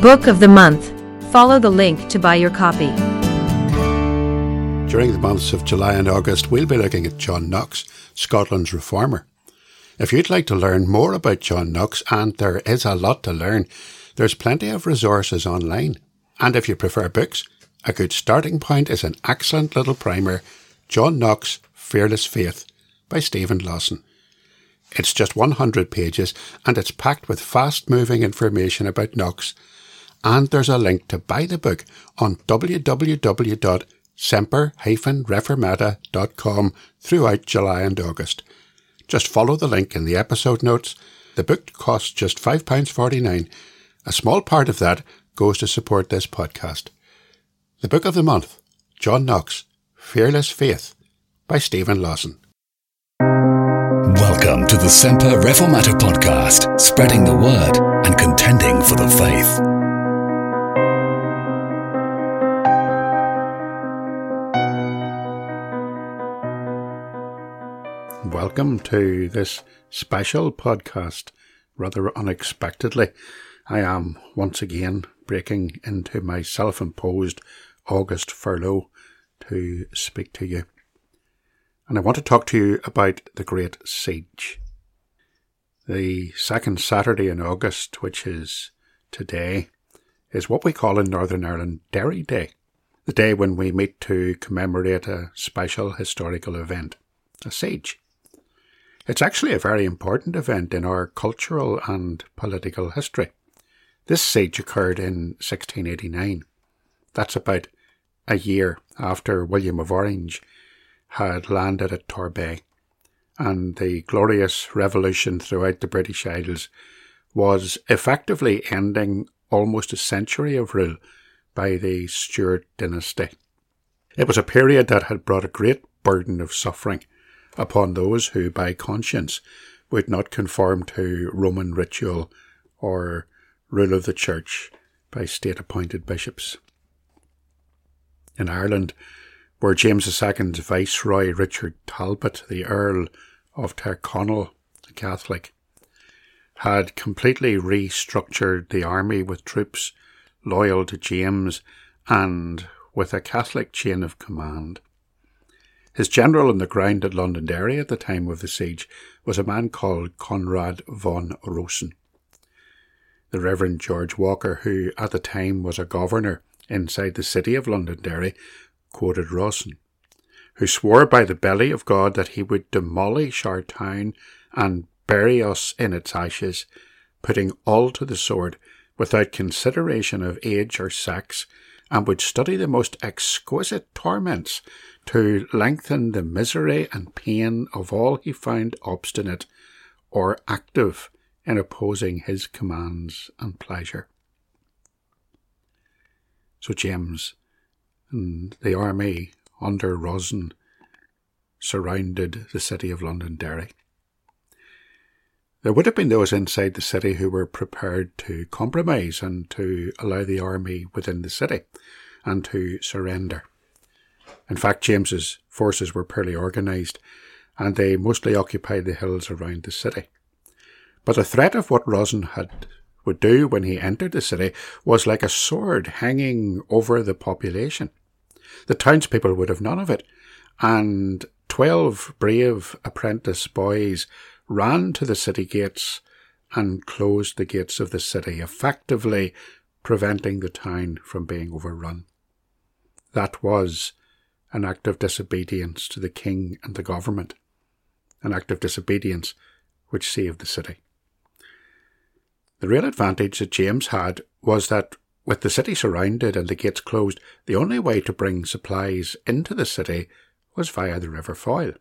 Book of the Month. Follow the link to buy your copy. During the months of July and August, we'll be looking at John Knox, Scotland's reformer. If you'd like to learn more about John Knox, and there is a lot to learn, there's plenty of resources online. And if you prefer books, a good starting point is an excellent little primer, John Knox Fearless Faith by Stephen Lawson. It's just 100 pages and it's packed with fast moving information about Knox. And there's a link to buy the book on www.semper-reformata.com throughout July and August. Just follow the link in the episode notes. The book costs just £5.49. A small part of that goes to support this podcast. The Book of the Month, John Knox, Fearless Faith by Stephen Lawson. Welcome to the Semper Reformata podcast, spreading the word and contending for the faith. Welcome to this special podcast, rather unexpectedly. I am once again breaking into my self imposed August furlough to speak to you and I want to talk to you about the Great Siege. The second Saturday in August, which is today, is what we call in Northern Ireland Derry Day, the day when we meet to commemorate a special historical event, a siege. It's actually a very important event in our cultural and political history. This siege occurred in 1689. That's about a year after William of Orange had landed at Torbay, and the glorious revolution throughout the British Isles was effectively ending almost a century of rule by the Stuart dynasty. It was a period that had brought a great burden of suffering upon those who, by conscience, would not conform to Roman ritual or rule of the Church by state appointed bishops. In Ireland, where James II's Viceroy Richard Talbot, the Earl of Tyrconnell, a Catholic, had completely restructured the army with troops loyal to James and with a Catholic chain of command. His general on the ground at Londonderry at the time of the siege was a man called Conrad von Rosen. The Reverend George Walker, who at the time was a governor inside the city of Londonderry, quoted Rosen, who swore by the belly of God that he would demolish our town and bury us in its ashes, putting all to the sword without consideration of age or sex, and would study the most exquisite torments to lengthen the misery and pain of all he found obstinate or active in opposing his commands and pleasure. So James and the army under Rosen surrounded the city of Londonderry. There would have been those inside the city who were prepared to compromise and to allow the army within the city and to surrender. In fact, James's forces were poorly organised and they mostly occupied the hills around the city. But the threat of what Rosen had would do when he entered the city was like a sword hanging over the population. The townspeople would have none of it, and twelve brave apprentice boys ran to the city gates and closed the gates of the city, effectively preventing the town from being overrun. That was an act of disobedience to the king and the government, an act of disobedience which saved the city. The real advantage that James had was that with the city surrounded and the gates closed, the only way to bring supplies into the city was via the River Foyle,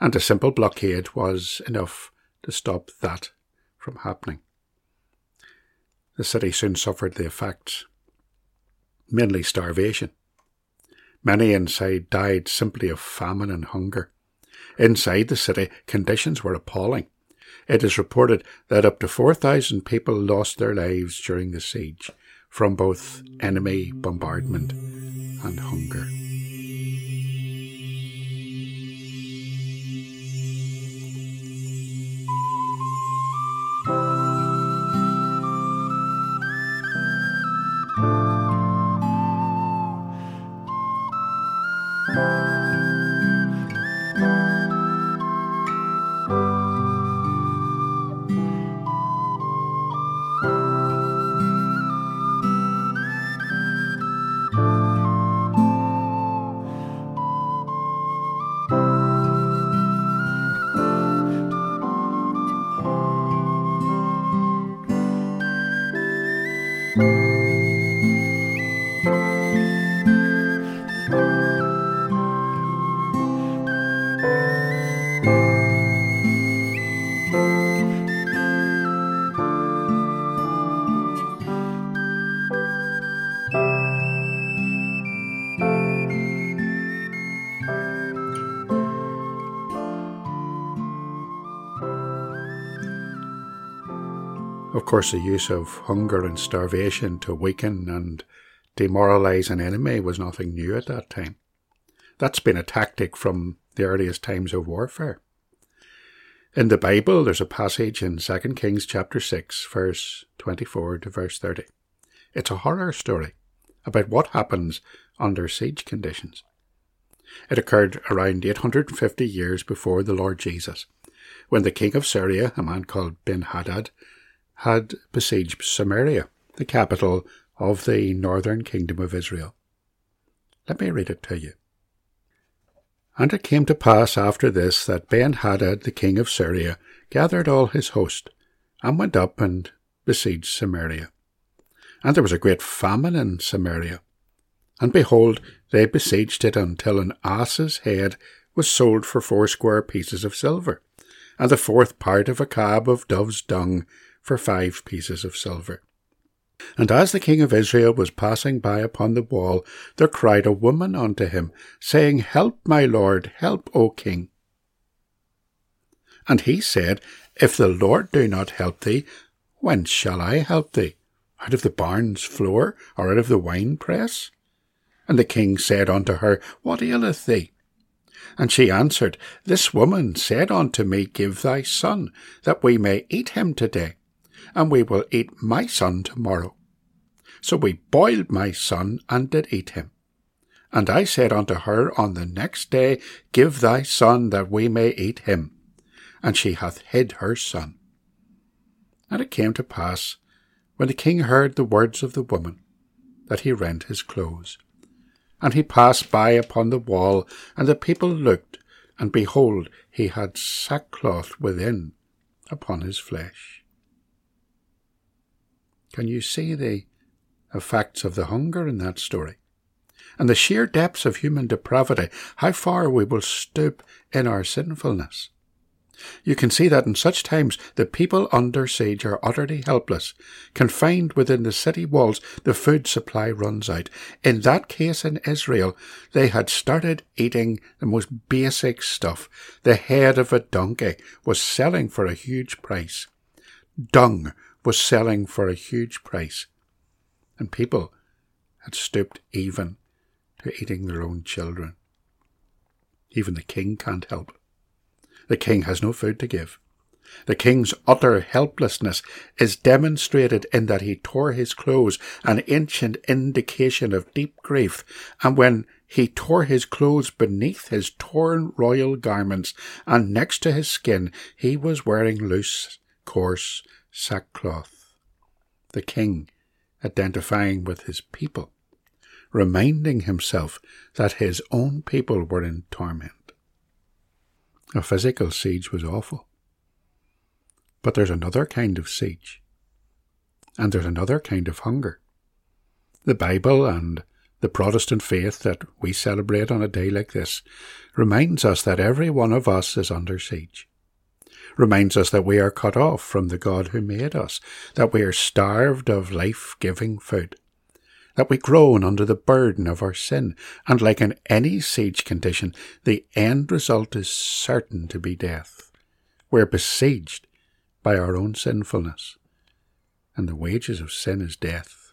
and a simple blockade was enough to stop that from happening. The city soon suffered the effects, mainly starvation. Many inside died simply of famine and hunger. Inside the city, conditions were appalling. It is reported that up to 4,000 people lost their lives during the siege from both enemy bombardment and hunger. Course, the use of hunger and starvation to weaken and demoralize an enemy was nothing new at that time. That's been a tactic from the earliest times of warfare. In the Bible, there's a passage in 2 Kings chapter 6, verse 24 to verse 30. It's a horror story about what happens under siege conditions. It occurred around 850 years before the Lord Jesus, when the king of Syria, a man called Ben Hadad, had besieged Samaria, the capital of the northern kingdom of Israel. Let me read it to you. And it came to pass after this that Ben Hadad the king of Syria gathered all his host, and went up and besieged Samaria. And there was a great famine in Samaria. And behold, they besieged it until an ass's head was sold for foursquare pieces of silver, and the fourth part of a cab of dove's dung for five pieces of silver. And as the king of Israel was passing by upon the wall, there cried a woman unto him, saying, Help, my lord, help, O king. And he said, If the Lord do not help thee, whence shall I help thee? Out of the barn's floor, or out of the winepress? And the king said unto her, What aileth thee? And she answered, This woman said unto me, Give thy son, that we may eat him today and we will eat my son tomorrow. So we boiled my son and did eat him. And I said unto her on the next day, Give thy son that we may eat him. And she hath hid her son. And it came to pass, when the king heard the words of the woman, that he rent his clothes. And he passed by upon the wall, and the people looked, and behold, he had sackcloth within upon his flesh. Can you see the effects of the hunger in that story? And the sheer depths of human depravity, how far we will stoop in our sinfulness. You can see that in such times the people under siege are utterly helpless. Confined within the city walls, the food supply runs out. In that case in Israel, they had started eating the most basic stuff. The head of a donkey was selling for a huge price. Dung was selling for a huge price, and people had stooped even to eating their own children. Even the king can't help. The king has no food to give. The king's utter helplessness is demonstrated in that he tore his clothes, an ancient indication of deep grief, and when he tore his clothes beneath his torn royal garments, and next to his skin he was wearing loose, coarse sackcloth. The king identifying with his people, reminding himself that his own people were in torment. A physical siege was awful. But there's another kind of siege. And there's another kind of hunger. The Bible and the Protestant faith that we celebrate on a day like this reminds us that every one of us is under siege reminds us that we are cut off from the God who made us, that we are starved of life giving food, that we groan under the burden of our sin, and like in any siege condition, the end result is certain to be death. We're besieged by our own sinfulness, and the wages of sin is death.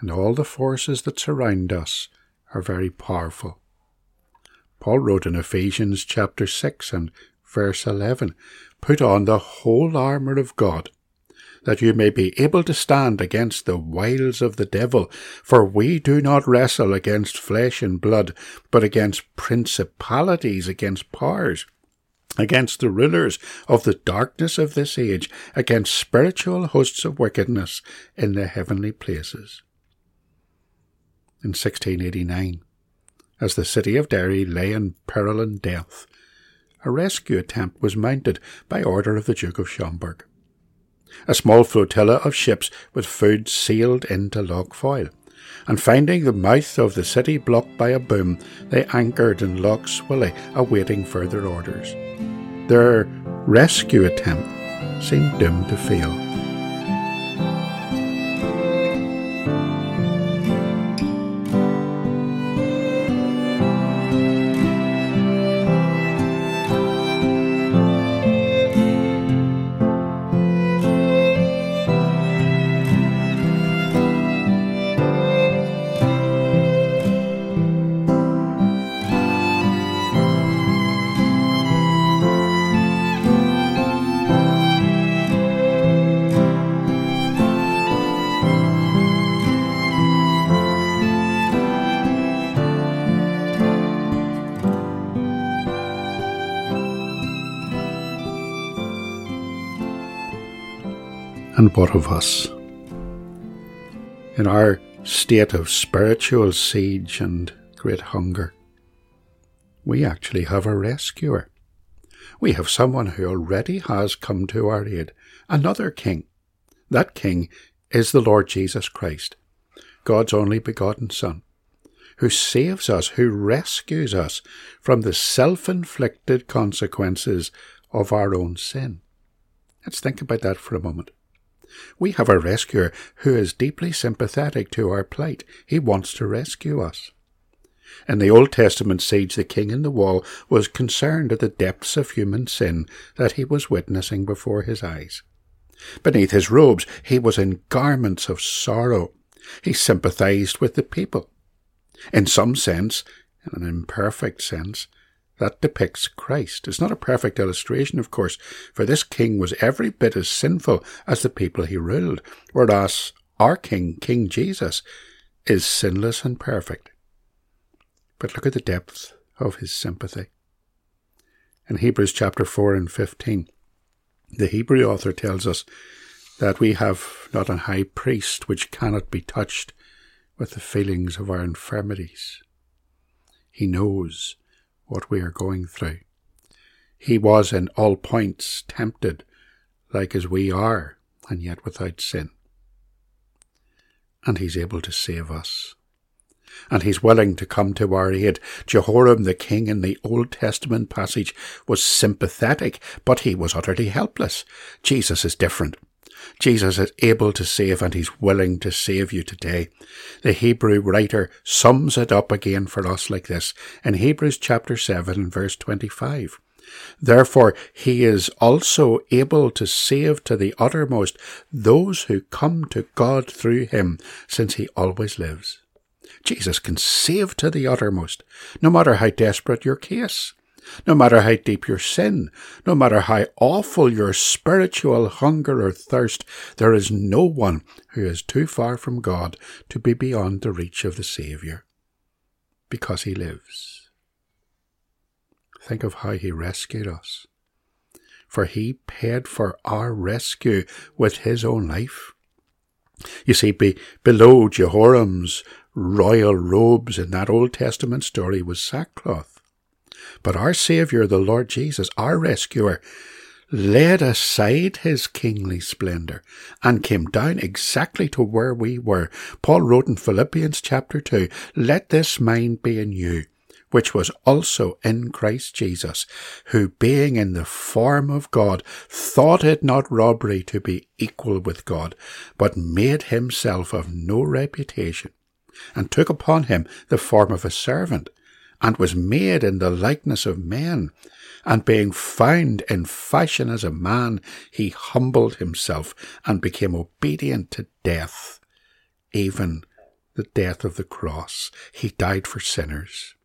And all the forces that surround us are very powerful. Paul wrote in Ephesians chapter 6 and verse 11 Put on the whole armour of God, that you may be able to stand against the wiles of the devil. For we do not wrestle against flesh and blood, but against principalities, against powers, against the rulers of the darkness of this age, against spiritual hosts of wickedness in the heavenly places. In 1689, as the city of Derry lay in peril and death, a rescue attempt was mounted by order of the Duke of Schomberg. A small flotilla of ships with food sailed into Lough Foyle, and finding the mouth of the city blocked by a boom, they anchored in Lough Swilly, awaiting further orders. Their rescue attempt seemed doomed to fail. And what of us? In our state of spiritual siege and great hunger, we actually have a rescuer. We have someone who already has come to our aid, another king. That king is the Lord Jesus Christ, God's only begotten Son, who saves us, who rescues us from the self inflicted consequences of our own sin. Let's think about that for a moment. We have a rescuer who is deeply sympathetic to our plight. He wants to rescue us. In the Old Testament siege, the king in the wall was concerned at the depths of human sin that he was witnessing before his eyes. Beneath his robes, he was in garments of sorrow. He sympathized with the people. In some sense, in an imperfect sense, that depicts Christ. It's not a perfect illustration, of course, for this king was every bit as sinful as the people he ruled, whereas our king, King Jesus, is sinless and perfect. But look at the depth of his sympathy. In Hebrews chapter 4 and 15, the Hebrew author tells us that we have not a high priest which cannot be touched with the feelings of our infirmities. He knows what we are going through. He was in all points tempted, like as we are, and yet without sin. And he's able to save us. And he's willing to come to our aid. Jehoram the king in the Old Testament passage was sympathetic, but he was utterly helpless. Jesus is different. Jesus is able to save and he's willing to save you today. The Hebrew writer sums it up again for us like this in Hebrews chapter 7 and verse 25. Therefore, he is also able to save to the uttermost those who come to God through him, since he always lives. Jesus can save to the uttermost, no matter how desperate your case. No matter how deep your sin, no matter how awful your spiritual hunger or thirst, there is no one who is too far from God to be beyond the reach of the Saviour, because he lives. Think of how he rescued us. For he paid for our rescue with his own life. You see, be, below Jehoram's royal robes in that Old Testament story was sackcloth. But our Saviour, the Lord Jesus, our rescuer, laid aside his kingly splendour and came down exactly to where we were. Paul wrote in Philippians chapter 2, Let this mind be in you, which was also in Christ Jesus, who being in the form of God, thought it not robbery to be equal with God, but made himself of no reputation, and took upon him the form of a servant and was made in the likeness of men. And being found in fashion as a man, he humbled himself and became obedient to death, even the death of the cross. He died for sinners.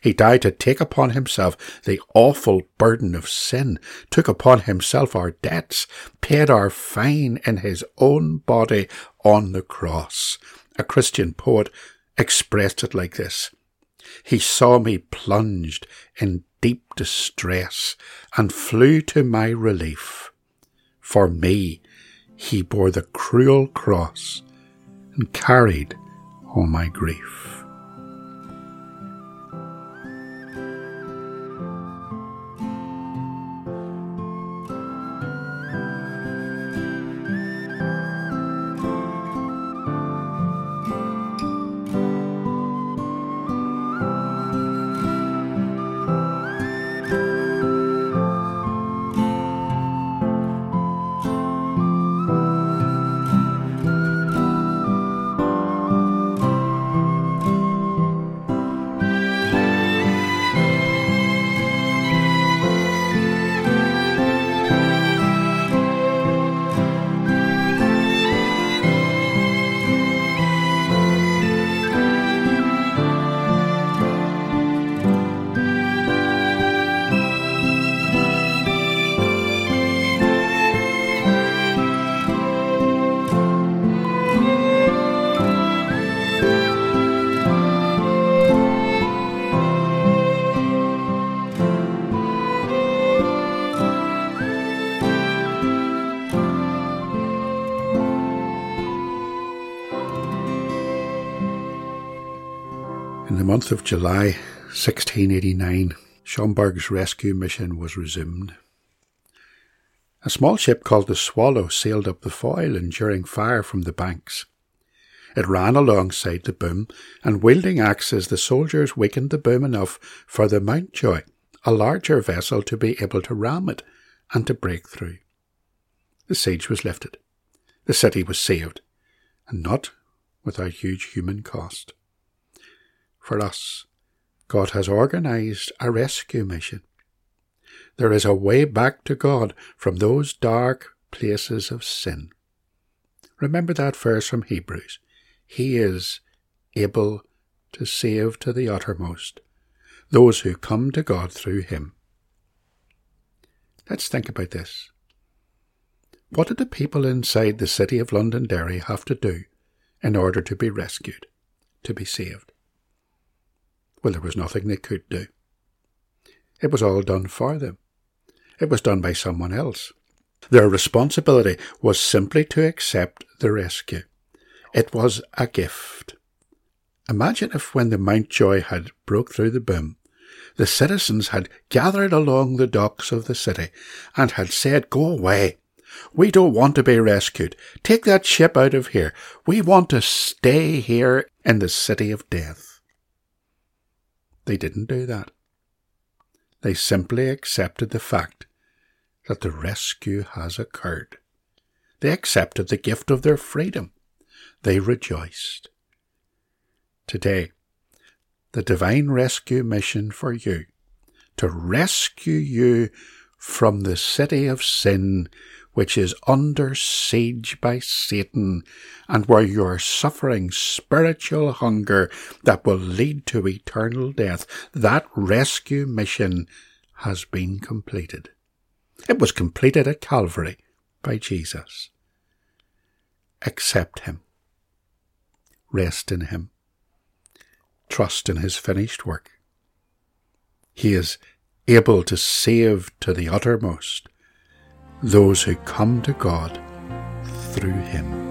He died to take upon himself the awful burden of sin, took upon himself our debts, paid our fine in his own body on the cross. A Christian poet expressed it like this he saw me plunged in deep distress and flew to my relief. For me, he bore the cruel cross and carried all my grief. Month of July 1689, Schomberg's rescue mission was resumed. A small ship called the Swallow sailed up the Foyle, enduring fire from the banks. It ran alongside the boom, and wielding axes, the soldiers weakened the boom enough for the Mountjoy, a larger vessel, to be able to ram it and to break through. The siege was lifted. The city was saved, and not without huge human cost. For us, God has organized a rescue mission. There is a way back to God from those dark places of sin. Remember that verse from Hebrews. He is able to save to the uttermost those who come to God through him. Let's think about this. What did the people inside the city of Londonderry have to do in order to be rescued, to be saved? Well, there was nothing they could do. It was all done for them. It was done by someone else. Their responsibility was simply to accept the rescue. It was a gift. Imagine if when the Mountjoy had broke through the boom, the citizens had gathered along the docks of the city and had said, Go away. We don't want to be rescued. Take that ship out of here. We want to stay here in the city of death. They didn't do that. They simply accepted the fact that the rescue has occurred. They accepted the gift of their freedom. They rejoiced. Today, the divine rescue mission for you to rescue you from the city of sin which is under siege by Satan, and where you are suffering spiritual hunger that will lead to eternal death, that rescue mission has been completed. It was completed at Calvary by Jesus. Accept Him. Rest in Him. Trust in His finished work. He is able to save to the uttermost those who come to God through him.